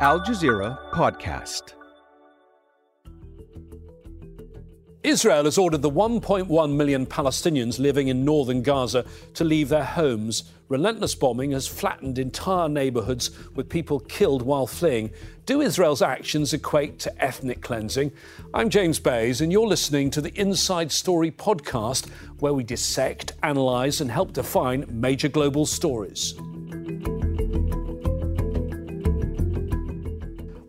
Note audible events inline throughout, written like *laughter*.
Al Jazeera Podcast. Israel has ordered the 1.1 million Palestinians living in northern Gaza to leave their homes. Relentless bombing has flattened entire neighborhoods with people killed while fleeing. Do Israel's actions equate to ethnic cleansing? I'm James Bays, and you're listening to the Inside Story podcast, where we dissect, analyze, and help define major global stories.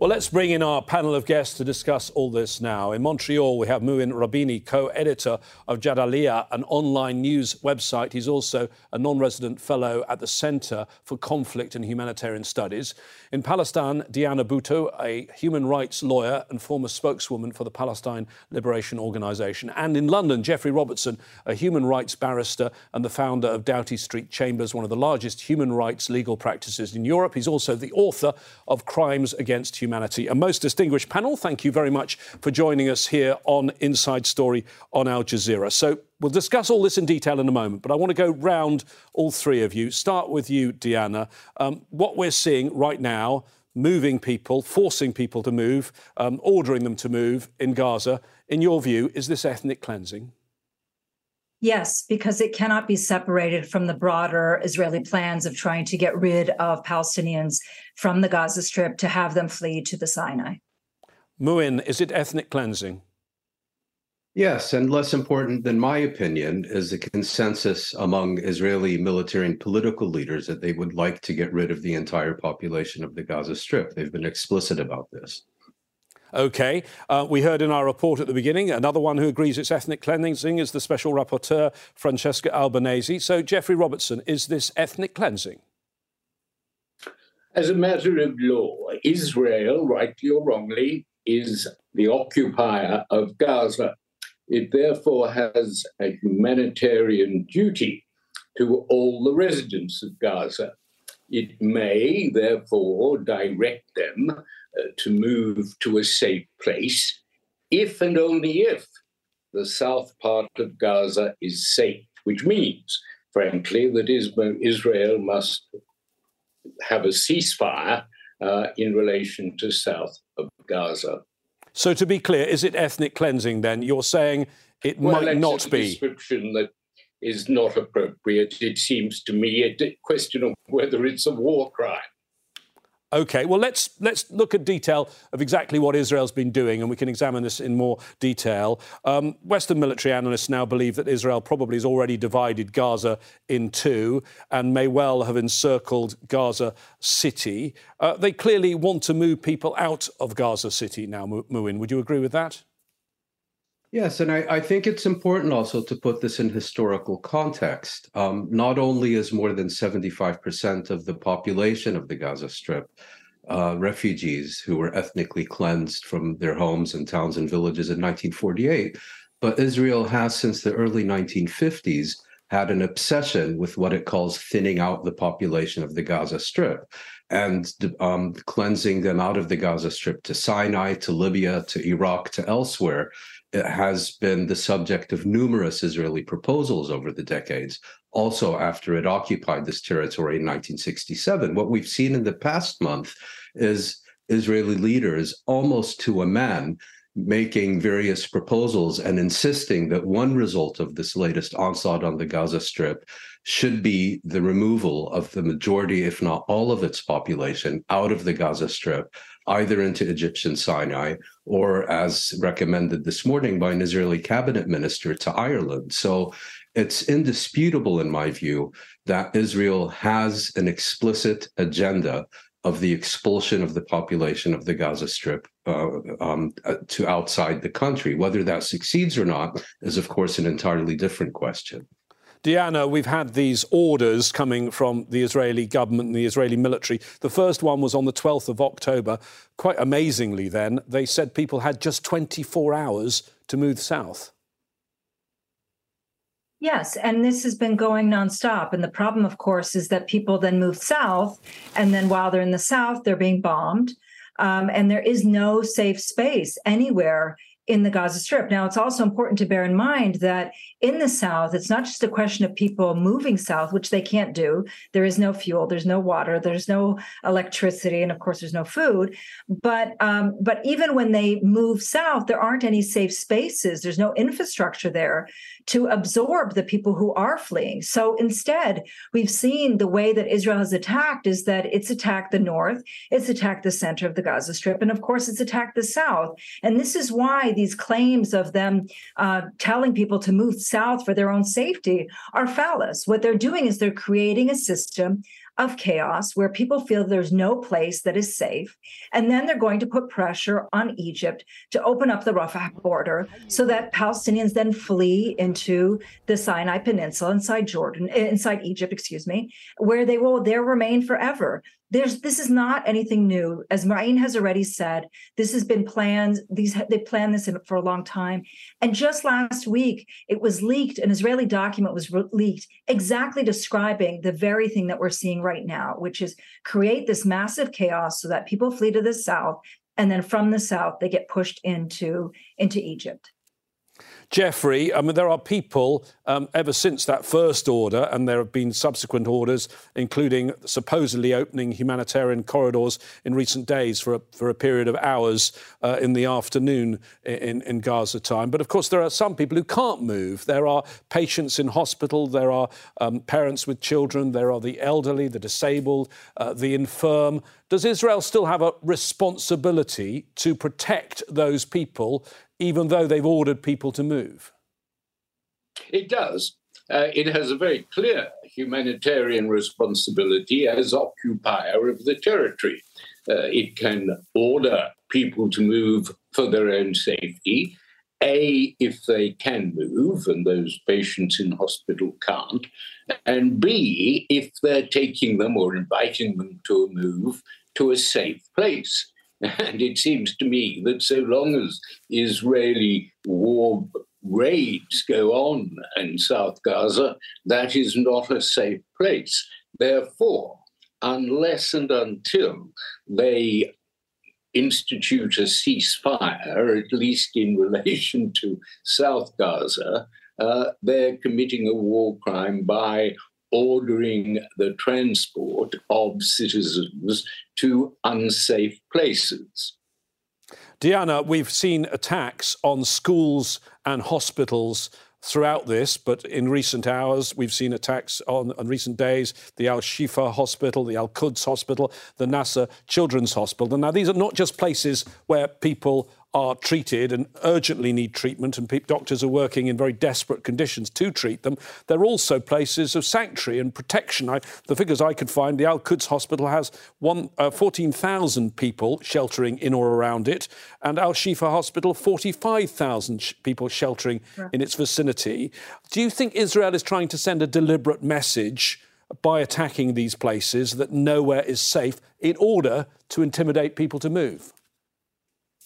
Well, let's bring in our panel of guests to discuss all this now. In Montreal, we have Mouin Rabbani, co editor of Jadaliyya, an online news website. He's also a non resident fellow at the Centre for Conflict and Humanitarian Studies. In Palestine, Diana Buttu, a human rights lawyer and former spokeswoman for the Palestine Liberation Organization. And in London, Geoffrey Robertson, a human rights barrister and the founder of Doughty Street Chambers, one of the largest human rights legal practices in Europe. He's also the author of Crimes Against Humanity humanity. A most distinguished panel, thank you very much for joining us here on Inside Story on Al Jazeera. So we'll discuss all this in detail in a moment, but I want to go round all three of you. Start with you, Diana. Um, what we're seeing right now, moving people, forcing people to move, um, ordering them to move in Gaza, in your view, is this ethnic cleansing? Yes, because it cannot be separated from the broader Israeli plans of trying to get rid of Palestinians from the Gaza Strip to have them flee to the Sinai. Mouin, is it ethnic cleansing? Yes, and less important than my opinion is the consensus among Israeli military and political leaders that they would like to get rid of the entire population of the Gaza Strip. They've been explicit about this. Okay. Uh, we heard in our report at the beginning another one who agrees it's ethnic cleansing is the Special Rapporteur, Francesca Albanese. So, Geoffrey Robertson, is this ethnic cleansing? As a matter of law, Israel, rightly or wrongly, is the occupier of Gaza. It therefore has a humanitarian duty to all the residents of Gaza. It may therefore direct them uh, to move to a safe place if and only if the south part of Gaza is safe, which means, frankly, that Israel must have a ceasefire uh, in relation to south of Gaza. So, to be clear, is it ethnic cleansing then? You're saying it well, might not be. description that is not appropriate. It seems to me a question of whether it's a war crime. Okay, well let's let's look at detail of exactly what Israel's been doing, and we can examine this in more detail. Um, Western military analysts now believe that Israel probably has already divided Gaza in two and may well have encircled Gaza City. Uh, they clearly want to move people out of Gaza City now. Mouin. would you agree with that? Yes, and I, I, think it's important also to put this in historical context. Um, not only is more than 75% of the population of the Gaza Strip uh, refugees who were ethnically cleansed from their homes and towns and villages in 1948, but Israel has, since the early 1950s, had an obsession with what it calls thinning out the population of the Gaza Strip and um, cleansing them out of the Gaza Strip to Sinai, to Libya, to Iraq, to elsewhere has been the subject of numerous Israeli proposals over the decades, also after it occupied this territory in 1967. What we've seen in the past month is Israeli leaders, almost to a man, making various proposals and insisting that one result of this latest onslaught on the Gaza Strip should be the removal of the majority, if not all of its population, out of the Gaza Strip either into Egyptian Sinai or, as recommended this morning by an Israeli cabinet minister, to Ireland. So it's indisputable, in my view, that Israel has an explicit agenda of the expulsion of the population of the Gaza Strip uh, um, to outside the country. Whether that succeeds or not is, of course, an entirely different question. Diana, we've had these orders coming from the Israeli government and the Israeli military. The first one was on the 12th of October. Quite amazingly, then, they said people had just 24 hours to move south. Yes, and this has been going nonstop. And the problem, of course, is that people then move south. And then while they're in the south, they're being bombed. Um, and there is no safe space anywhere in the Gaza Strip. Now, it's also important to bear in mind that in the South, it's not just a question of people moving south, which they can't do. There is no fuel, there's no water, there's no electricity, and of course, there's no food. But um, but even when they move south, there aren't any safe spaces. There's no infrastructure there to absorb the people who are fleeing. So instead, we've seen the way that Israel has attacked is that it's attacked the north, it's attacked the center of the Gaza Strip, and of course, it's attacked the south. And this is why these claims of them uh, telling people to move south for their own safety are phallus. What they're doing is they're creating a system of chaos where people feel there's no place that is safe. And then they're going to put pressure on Egypt to open up the Rafah border so that Palestinians then flee into the Sinai Peninsula inside Jordan, inside Egypt, excuse me, where they will there remain forever there's this is not anything new. As Mouin has already said this has been planned these they planned this for a long time. And just last week it was leaked an Israeli document was re- leaked exactly describing the very thing that we're seeing right now which is create this massive chaos so that people flee to the south and then from the south they get pushed into into Egypt. Geoffrey, I mean, there are people um, ever since that first order, and there have been subsequent orders, including supposedly opening humanitarian corridors in recent days for a, for a period of hours uh, in the afternoon in, in Gaza time. But of course, there are some people who can't move. There are patients in hospital, there are um, parents with children, there are the elderly, the disabled, uh, the infirm. Does Israel still have a responsibility to protect those people even though they've ordered people to move? It does. Uh, it has a very clear humanitarian responsibility as occupier of the territory. Uh, it can order people to move for their own safety. A, if they can move, and those patients in hospital can't. And B, if they're taking them or inviting them to move to a safe place. *laughs* And it seems to me that so long as Israeli war raids go on in South Gaza, that is not a safe place. Therefore, unless and until they institute a ceasefire, at least in *laughs* relation to South Gaza, uh, they're committing a war crime by ordering the transport of citizens to unsafe places. Diana, we've seen attacks on schools and hospitals throughout this, but in recent hours, we've seen attacks on, on recent days, the Al Shifa Hospital, the Al Quds Hospital, the Nasser Children's Hospital. And now, these are not just places where people are treated and urgently need treatment, and doctors are working in very desperate conditions to treat them. They're also places of sanctuary and protection. I, the figures I could find, the Al Quds Hospital has one, uh, 14,000 people sheltering in or around it, and Al Shifa Hospital, 45,000 sh- people sheltering right. in its vicinity. Do you think Israel is trying to send a deliberate message? by attacking these places that nowhere is safe in order to intimidate people to move?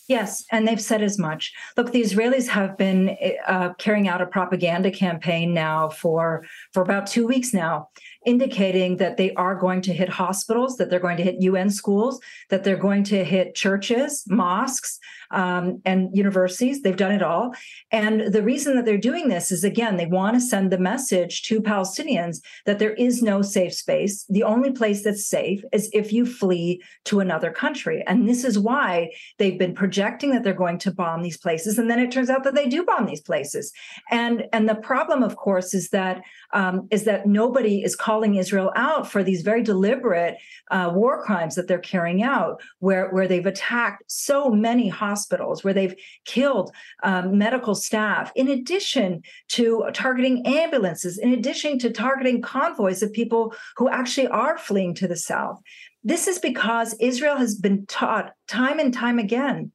Yes, and they've said as much. Look, the Israelis have been uh, carrying out a propaganda campaign now for for about two weeks now, indicating that they are going to hit hospitals, that they're going to hit UN schools, that they're going to hit churches, mosques, um, and universities. They've done it all. And the reason that they're doing this is again, they want to send the message to Palestinians that there is no safe space. The only place that's safe is if you flee to another country. And this is why they've been projecting that they're going to bomb these places. And then it turns out that they do bomb these places. And, and the problem, of course, is that um, is that nobody is calling Israel out for these very deliberate uh, war crimes that they're carrying out, where, where they've attacked so many hospitals, where they've killed um, medical staff, in addition to targeting ambulances, in addition to targeting convoys of people who actually are fleeing to the south. This is because Israel has been taught time and time again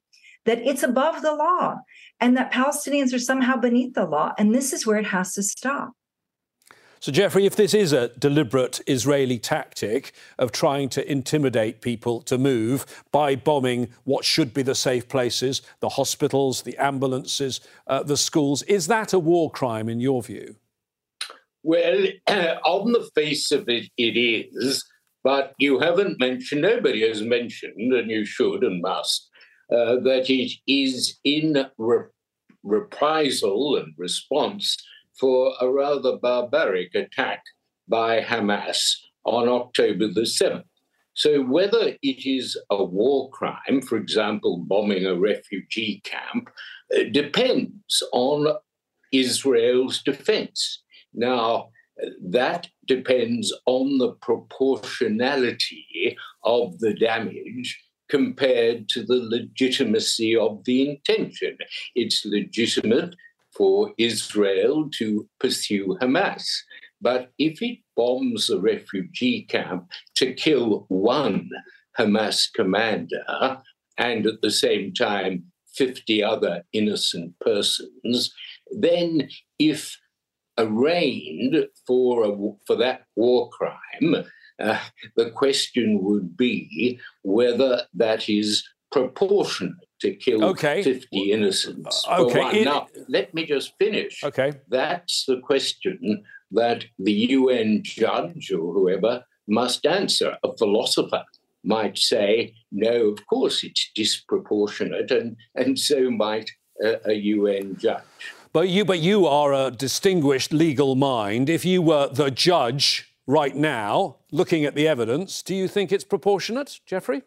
that it's above the law and that Palestinians are somehow beneath the law. And this is where it has to stop. So, Geoffrey, if this is a deliberate Israeli tactic of trying to intimidate people to move by bombing what should be the safe places, the hospitals, the ambulances, uh, the schools, is that a war crime in your view? Well, *clears throat* on the face of it, it is. But you haven't mentioned, nobody has mentioned, and you should and must, uh, that it is in re- reprisal and response for a rather barbaric attack by Hamas on October the 7th. So, whether it is a war crime, for example, bombing a refugee camp, uh, depends on Israel's defense. Now, that depends on the proportionality of the damage compared to the legitimacy of the intention. It's legitimate for Israel to pursue Hamas. But if it bombs a refugee camp to kill one Hamas commander and at the same time 50 other innocent persons, then if arraigned for, a, for that war crime, uh, the question would be whether that is proportionate to kill okay. 50 innocents. Uh, okay. It, now, let me just finish. Okay. That's the question that the UN judge or whoever must answer. A philosopher might say, no, of course it's disproportionate, and, and so might a, a UN judge. But you, but you are a distinguished legal mind. If you were the judge right now, looking at the evidence, do you think it's proportionate, Geoffrey?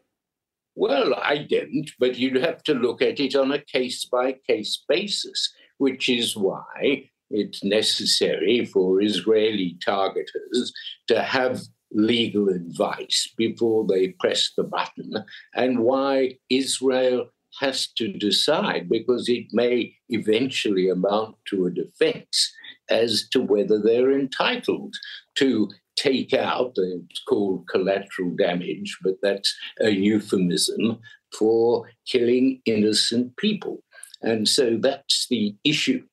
Well, I don't, but you'd have to look at it on a case by case basis, which is why it's necessary for Israeli targeters to have legal advice before they press the button, and why Israel has to decide because it may eventually amount to a defense as to whether they're entitled to take out, it's called collateral damage, but that's a euphemism for killing innocent people. And so that's the issue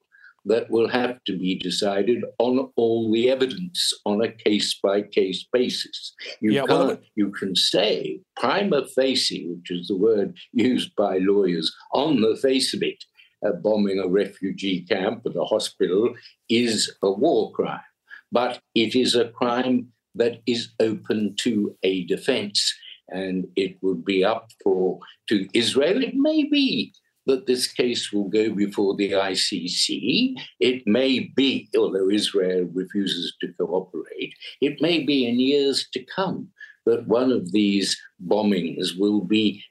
that will have to be decided on all the evidence on a case by case basis. You, yeah, can't, you can say prima facie, which is the word used by lawyers, on the face of it, uh, bombing a refugee camp at a hospital is a war crime. But it is a crime that is open to a defense. And it would be up for to Israel. It may be that this case will go before the ICC. It may be, although Israel refuses to cooperate, it may be in years to come that one of these bombings will be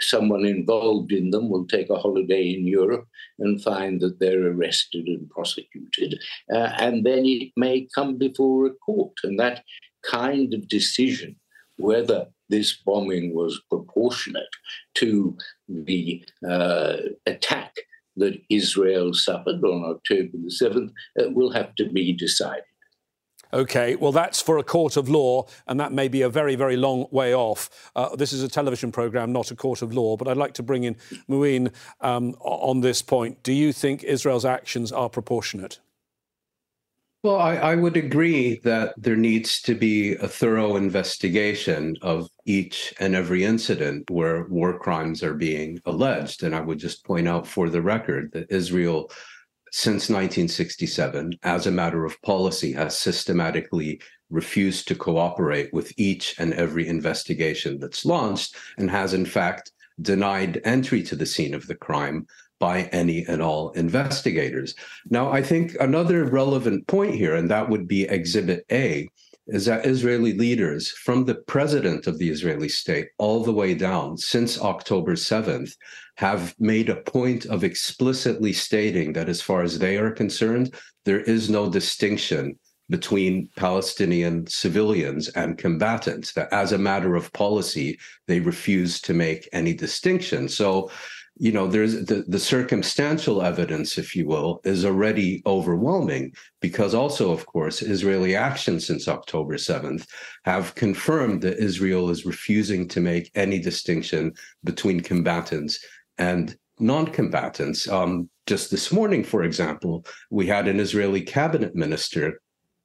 someone involved in them will take a holiday in Europe and find that they're arrested and prosecuted. Uh, and then it may come before a court. And that kind of decision, whether this bombing was proportionate to the uh, attack that Israel suffered on October the 7th, uh, will have to be decided. OK, well, that's for a court of law, and that may be a very, very long way off. Uh, this is a television programme, not a court of law, but I'd like to bring in Mouin um, on this point. Do you think Israel's actions are proportionate? Well, I, I, would agree that there needs to be a thorough investigation of each and every incident where war crimes are being alleged. And I would just point out for the record that Israel, since 1967, as a matter of policy, has systematically refused to cooperate with each and every investigation that's launched and has, in fact, denied entry to the scene of the crime by any and all investigators. Now, I think another relevant point here, and that would be Exhibit A, is that Israeli leaders, from the president of the Israeli state all the way down since October 7th, have made a point of explicitly stating that, as far as they are concerned, there is no distinction between Palestinian civilians and combatants, that as a matter of policy, they refuse to make any distinction. So, you know there's the, the circumstantial evidence if you will is already overwhelming because also of course israeli actions since october 7th have confirmed that israel is refusing to make any distinction between combatants and non-combatants um, just this morning for example we had an israeli cabinet minister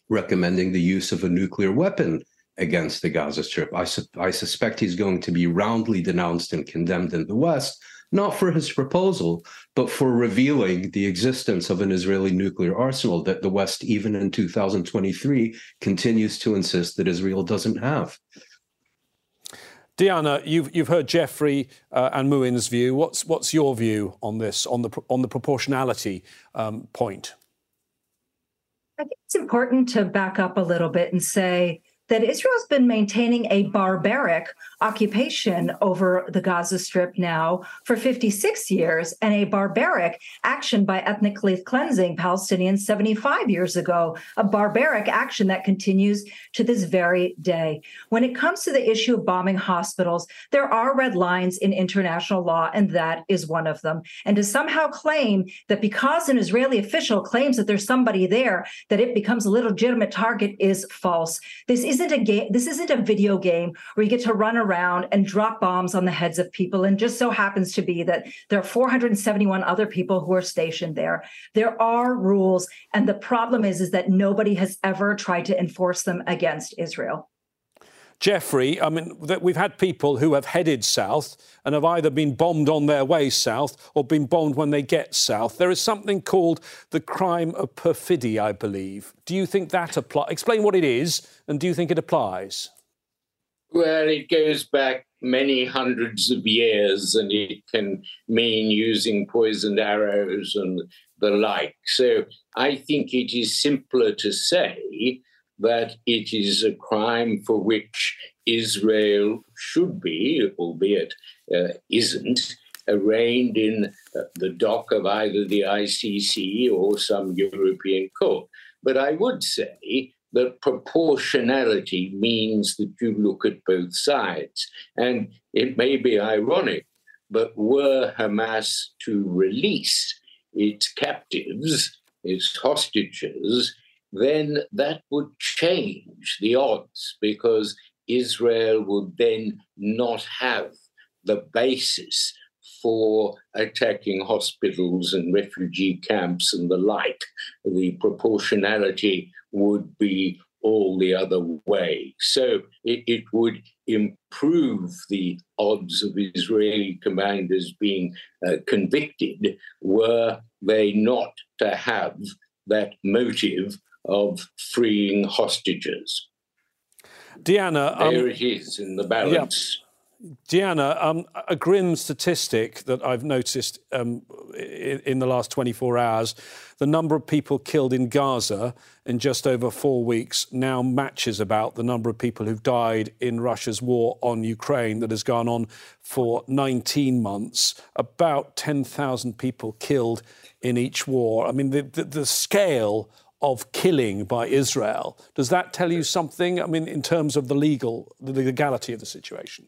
recommending the use of a nuclear weapon against the Gaza Strip. I, su- I suspect he's going to be roundly denounced and condemned in the West not for his proposal, but for revealing the existence of an Israeli nuclear arsenal that the West, even in 2023, continues to insist that Israel doesn't have. Diana, you've, you've heard Geoffrey uh, and Mouin's view. What's, what's your view on this, on the, on the proportionality um, point? I think it's important to back up a little bit and say that Israel's been maintaining a barbaric occupation over the Gaza Strip now for 56 years and a barbaric action by ethnically cleansing Palestinians 75 years ago, a barbaric action that continues to this very day. When it comes to the issue of bombing hospitals, there are red lines in international law, and that is one of them. And to somehow claim that because an Israeli official claims that there's somebody there, that it becomes a legitimate target is false. This is isn't a game. This isn't a video game where you get to run around and drop bombs on the heads of people. And just so happens to be that there are 471 other people who are stationed there. There are rules, and the problem is, is that nobody has ever tried to enforce them against Israel. Geoffrey, I mean, we've had people who have headed south and have either been bombed on their way south or been bombed when they get south. There is something called the crime of perfidy, I believe. Do you think that applies? Explain what it is, and do you think it applies? Well, it goes back many hundreds of years, and it can mean using poisoned arrows and the like. So I think it is simpler to say that it is a crime for which Israel should be, albeit uh, isn't, arraigned in uh, the dock of either the ICC or some European court. But I would say that proportionality means that you look at both sides. And it may be ironic, but were Hamas to release its captives, its hostages, then that would change the odds because Israel would then not have the basis for attacking hospitals and refugee camps and the like. The proportionality would be all the other way. So it, it, would improve the odds of Israeli commanders being uh, convicted were they not to have that motive of freeing hostages. Diana, um, there it is in the balance. Yeah. Diana, um, a grim statistic that I've noticed um, in, in, the last 24 hours the number of people killed in Gaza in just over four weeks now matches about the number of people who've died in Russia's war on Ukraine that has gone on for 19 months. About 10,000 people killed in each war. I mean, the, the, the scale of killing by Israel. Does that tell you something? I mean, in terms of the legal, the legality of the situation?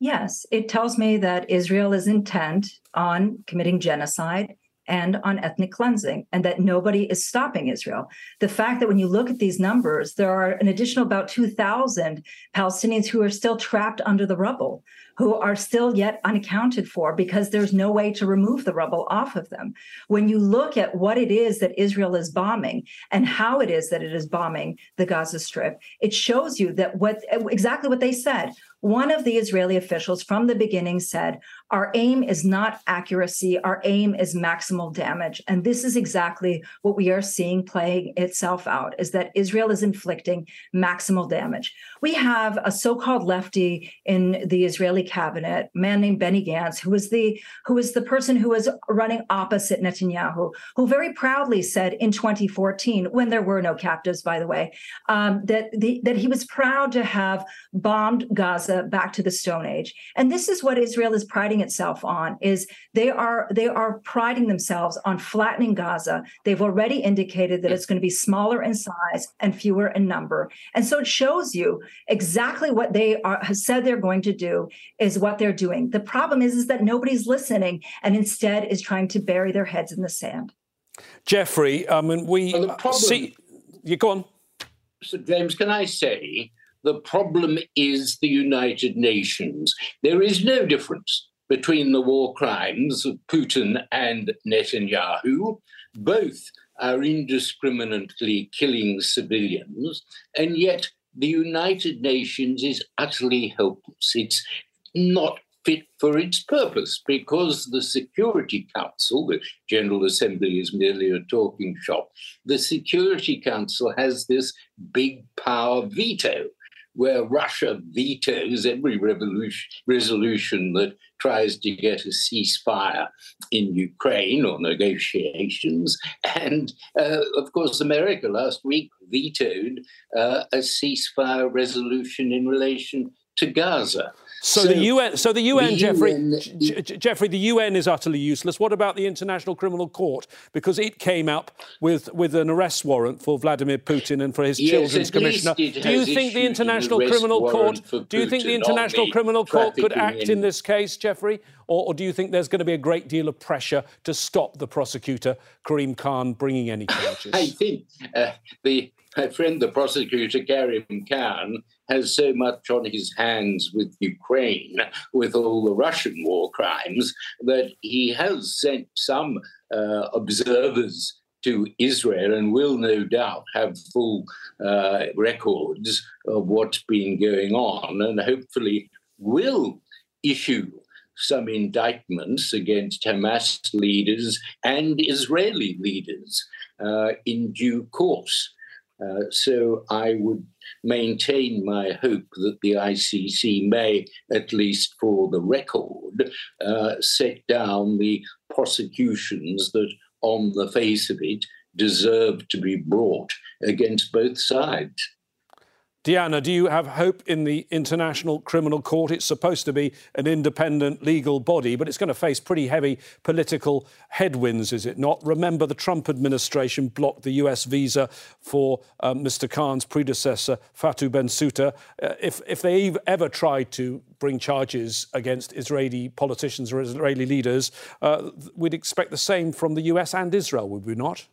Yes, it tells me that Israel is intent on committing genocide and on ethnic cleansing, and that nobody is stopping Israel. The fact that when you look at these numbers, there are an additional about 2,000 Palestinians who are still trapped under the rubble, who are still yet unaccounted for because there's no way to remove the rubble off of them. When you look at what it is that Israel is bombing and how it is that it is bombing the Gaza Strip, it shows you that what exactly what they said one of the Israeli officials from the beginning said, Our aim is not accuracy, our aim is maximal damage. And this is exactly what we are seeing playing itself out is that Israel is inflicting maximal damage. We have a so-called lefty in the Israeli cabinet, a man named Benny Gantz, who was the who was the person who was running opposite Netanyahu, who very proudly said in 2014, when there were no captives, by the way, um, that the, that he was proud to have bombed Gaza Gaza back to the Stone Age. And this is what Israel is priding itself on: is they are they are priding themselves on flattening Gaza. They've already indicated that it's going to be smaller in size and fewer in number. And so it shows you exactly what they are have said they're going to do is what they're doing. The problem is is that nobody's listening and instead is trying to bury their heads in the sand. Geoffrey, I mean, we well, problem, see. You go on. So James, can I say the problem is the United Nations. There is no difference between the war crimes of Putin and Netanyahu. Both are indiscriminately killing civilians, and yet the United Nations is utterly helpless. It's not fit for its purpose because the Security Council, the General Assembly is merely a talking shop, the Security Council has this big power veto where Russia vetoes every resolution that tries to get a ceasefire in Ukraine or negotiations. And uh, of course, America last week vetoed uh, a ceasefire resolution in relation to Gaza. So, so, the UN, so the UN, the Geoffrey, UN, Geoffrey, the UN is utterly useless. What about the International Criminal Court? Because it came up with, with an arrest warrant for Vladimir Putin and for his yes, children's commissioner. Do you think the International Criminal Court? Do you think the International Criminal Court could act in... in this case, Geoffrey? Or, or, do you think there's going to be a great deal of pressure to stop the prosecutor Karim Khan bringing any charges? I think uh, the my friend, the prosecutor Karim Khan, has so much on his hands with Ukraine, with all the Russian war crimes, that he has sent some uh, observers to Israel and will no doubt have full uh, records of what's been going on and hopefully will issue some indictments against Hamas leaders and Israeli leaders uh, in due course. Uh, so I would maintain my hope that the ICC may, at least for the record, uh, set down the prosecutions that, on the face of it, deserve to be brought against both sides. Diana, do you have hope in the International Criminal Court? It's supposed to be an independent legal body, but it's going to face pretty heavy political headwinds, is it not? Remember, the Trump administration blocked the US visa for um, Mr. Khan's predecessor, Fatou Bensouda. Uh, if, if they ever tried to bring charges against Israeli politicians or Israeli leaders, uh, we'd expect the same from the US and Israel, would we not?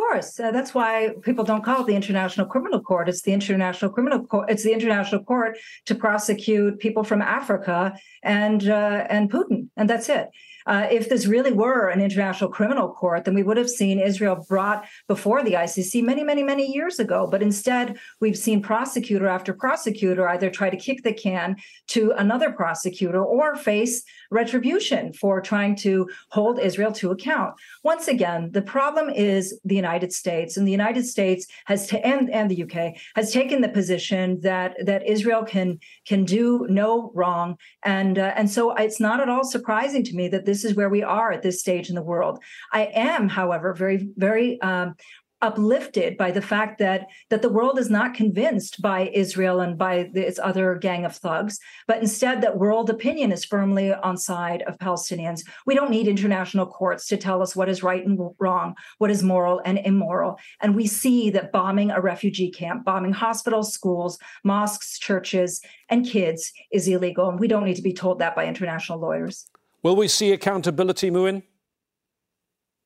Course. Uh, that's why people don't call it the International Criminal Court. It's the International Criminal Court. It's the International Court to prosecute people from Africa and uh, and Putin, and that's it. Uh, if this really were an international criminal court, then we would have seen Israel brought before the ICC many, many, many years ago. But instead, we've seen prosecutor after prosecutor either try to kick the can to another prosecutor or face retribution for trying to hold Israel to account. Once again, the problem is the United States, and the United States has and, and the UK has taken the position that that Israel can can do no wrong, and uh, and so it's not at all surprising to me that this is where we are at this stage in the world. I am, however, very, very um, uplifted by the fact that that the world is not convinced by Israel and by its other gang of thugs, but instead that world opinion is firmly on side of Palestinians. We don't need international courts to tell us what is right and wrong, what is moral and immoral. And we see that bombing a refugee camp, bombing hospitals, schools, mosques, churches, and kids is illegal. And we don't need to be told that by international lawyers. Will we see accountability, Mouin?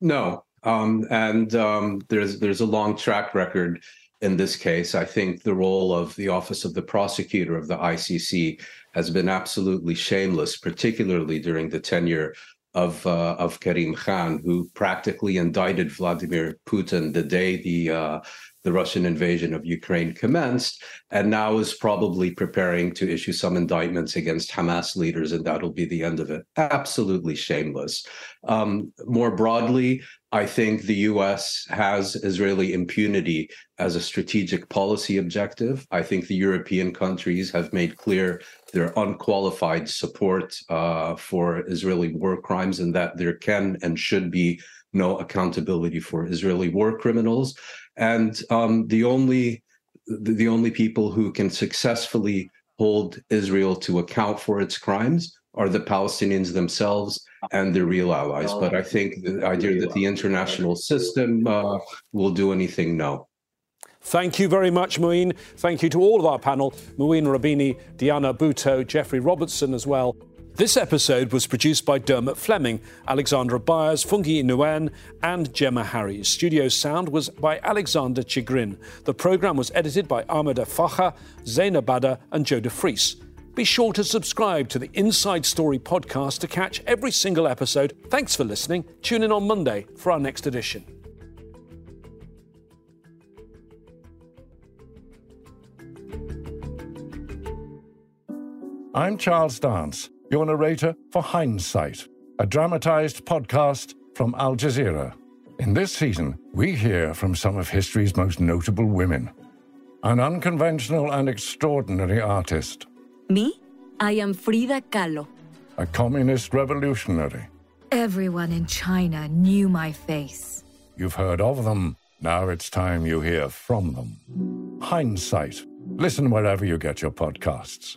No, um, and um, there's there's a long track record in this case. I think the role of the Office of the Prosecutor of the ICC has been absolutely shameless, particularly during the tenure of uh, of Karim Khan, who practically indicted Vladimir Putin the day the uh, the Russian invasion of Ukraine commenced, and now is probably preparing to issue some indictments against Hamas leaders, and that'll be the end of it. Absolutely shameless. Um, more broadly, I think the US has Israeli impunity as a strategic policy objective. I think the European countries have made clear their unqualified support uh, for Israeli war crimes and that there can and should be no accountability for Israeli war criminals and um, the only the only people who can successfully hold Israel to account for its crimes are the Palestinians themselves and their real allies. But I think the idea that the international system uh, will do anything, no. Thank you very much, Mouin. Thank you to all of our panel, Mouin Rabbani, Diana Buttu, Geoffrey Robertson as well. This episode was produced by Dermot Fleming, Alexandra Byers, Fungi Nguyen, and Gemma Harries. Studio sound was by Alexander Chigrin. The programme was edited by Amada Facha, Zaina Bada, and Joe DeFries. Be sure to subscribe to the Inside Story podcast to catch every single episode. Thanks for listening. Tune in on Monday for our next edition. I'm Charles Dance your narrator for Hindsight, a dramatized podcast from Al Jazeera. In this season, we hear from some of history's most notable women. an unconventional and extraordinary artist, Me? I am Frida Kahlo. a communist revolutionary. Everyone in China knew my face. You've heard of them. Now it's time you hear from them. Hindsight. Listen wherever you get your podcasts.